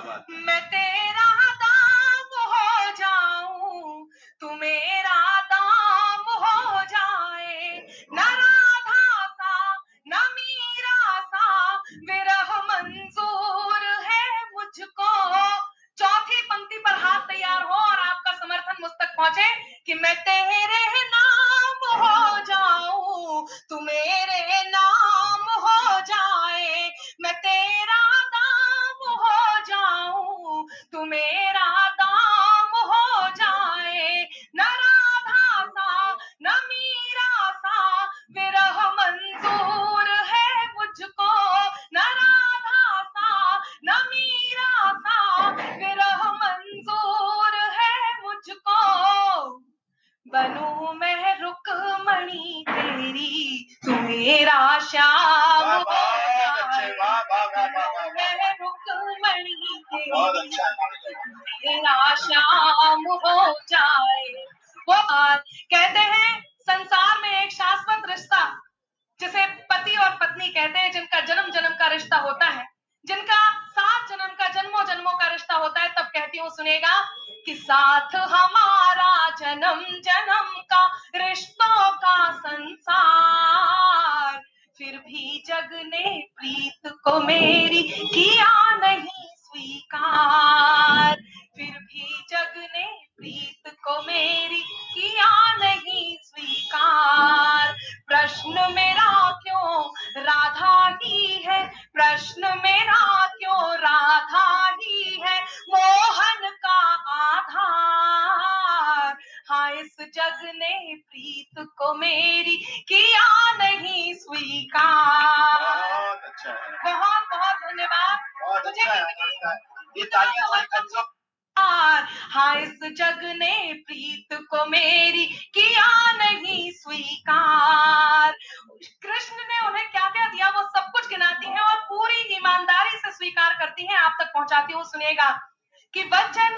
मैं तेरा दाम हो जाऊँ, तू मेरा दाम हो जाए। न राधा सा, न मीरा सा, विरह मंजूर है मुझको। चौथी पंक्ति पर हाथ तैयार हो और आपका समर्थन मुझ तक पहुँचे कि मैं तेरे तेरी अच्छा तेरा श्याम हो जाए। वो कहते हैं संसार में एक शाश्वत रिश्ता जिसे पति और पत्नी कहते हैं जिनका जन्म जन्म का रिश्ता होता है। जिनका सात जन्म का जन्मों जन्मों का रिश्ता होता है तब कहती हूँ सुनेगा कि साथ हमारा जन्म जन्म का रिश्तों का संसार। को मेरी किया नहीं स्वीकार। फिर भी जग ने प्रीत को मेरी किया नहीं स्वीकार। प्रश्न मेरा क्यों? राधा ही है। प्रश्न मेरा क्यों? राधा ही है। मोहन का आधार। हाँ इस जग ने प्रीत को मेरी किया नहीं तालियाँ हाँ इस जग ने प्रीत को मेरी किया नहीं स्वीकार। कृष्ण ने उन्हें क्या क्या दिया? वो सब कुछ गिनाती है और पूरी ईमानदारी से स्वीकार करती है। आप तक पहुंचाती हूँ सुनेगा कि वचन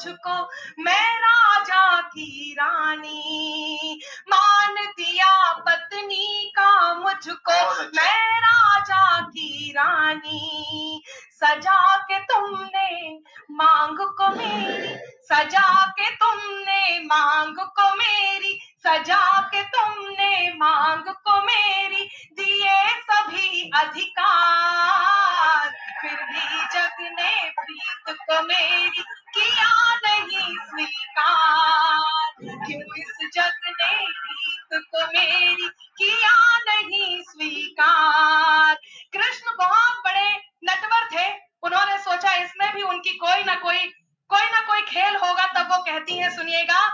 मुझको मैं राजा की रानी मान दिया पत्नी का मुझको। मैं राजा की रानी सजा के तुमने मांग को मेरी, सजा के तुमने मांग को मेरी, सजा के तुमने मांग को मेरी, दिए सभी अधिकार फिर भी जग ने प्रीत को मेरी किया नहीं स्वीकार। क्यों इस जग ने प्रीत को मेरी किया नहीं स्वीकार? कृष्ण बहुत बड़े नटवर थे। उन्होंने सोचा, इसमें भी उनकी कोई ना कोई कोई ना कोई खेल होगा, तब वो कहती हैं, सुनिएगा,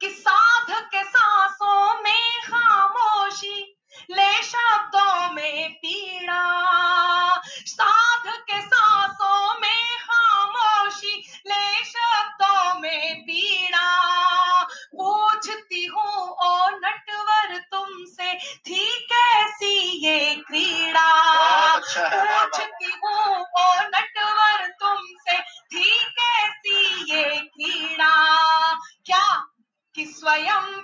कि साध के सांसों में खामोशी थी कैसी ये क्रीड़ा? पूछती हूँ ओ नटवर तुमसे थी कैसी ये क्रीड़ा? क्या कि स्वयं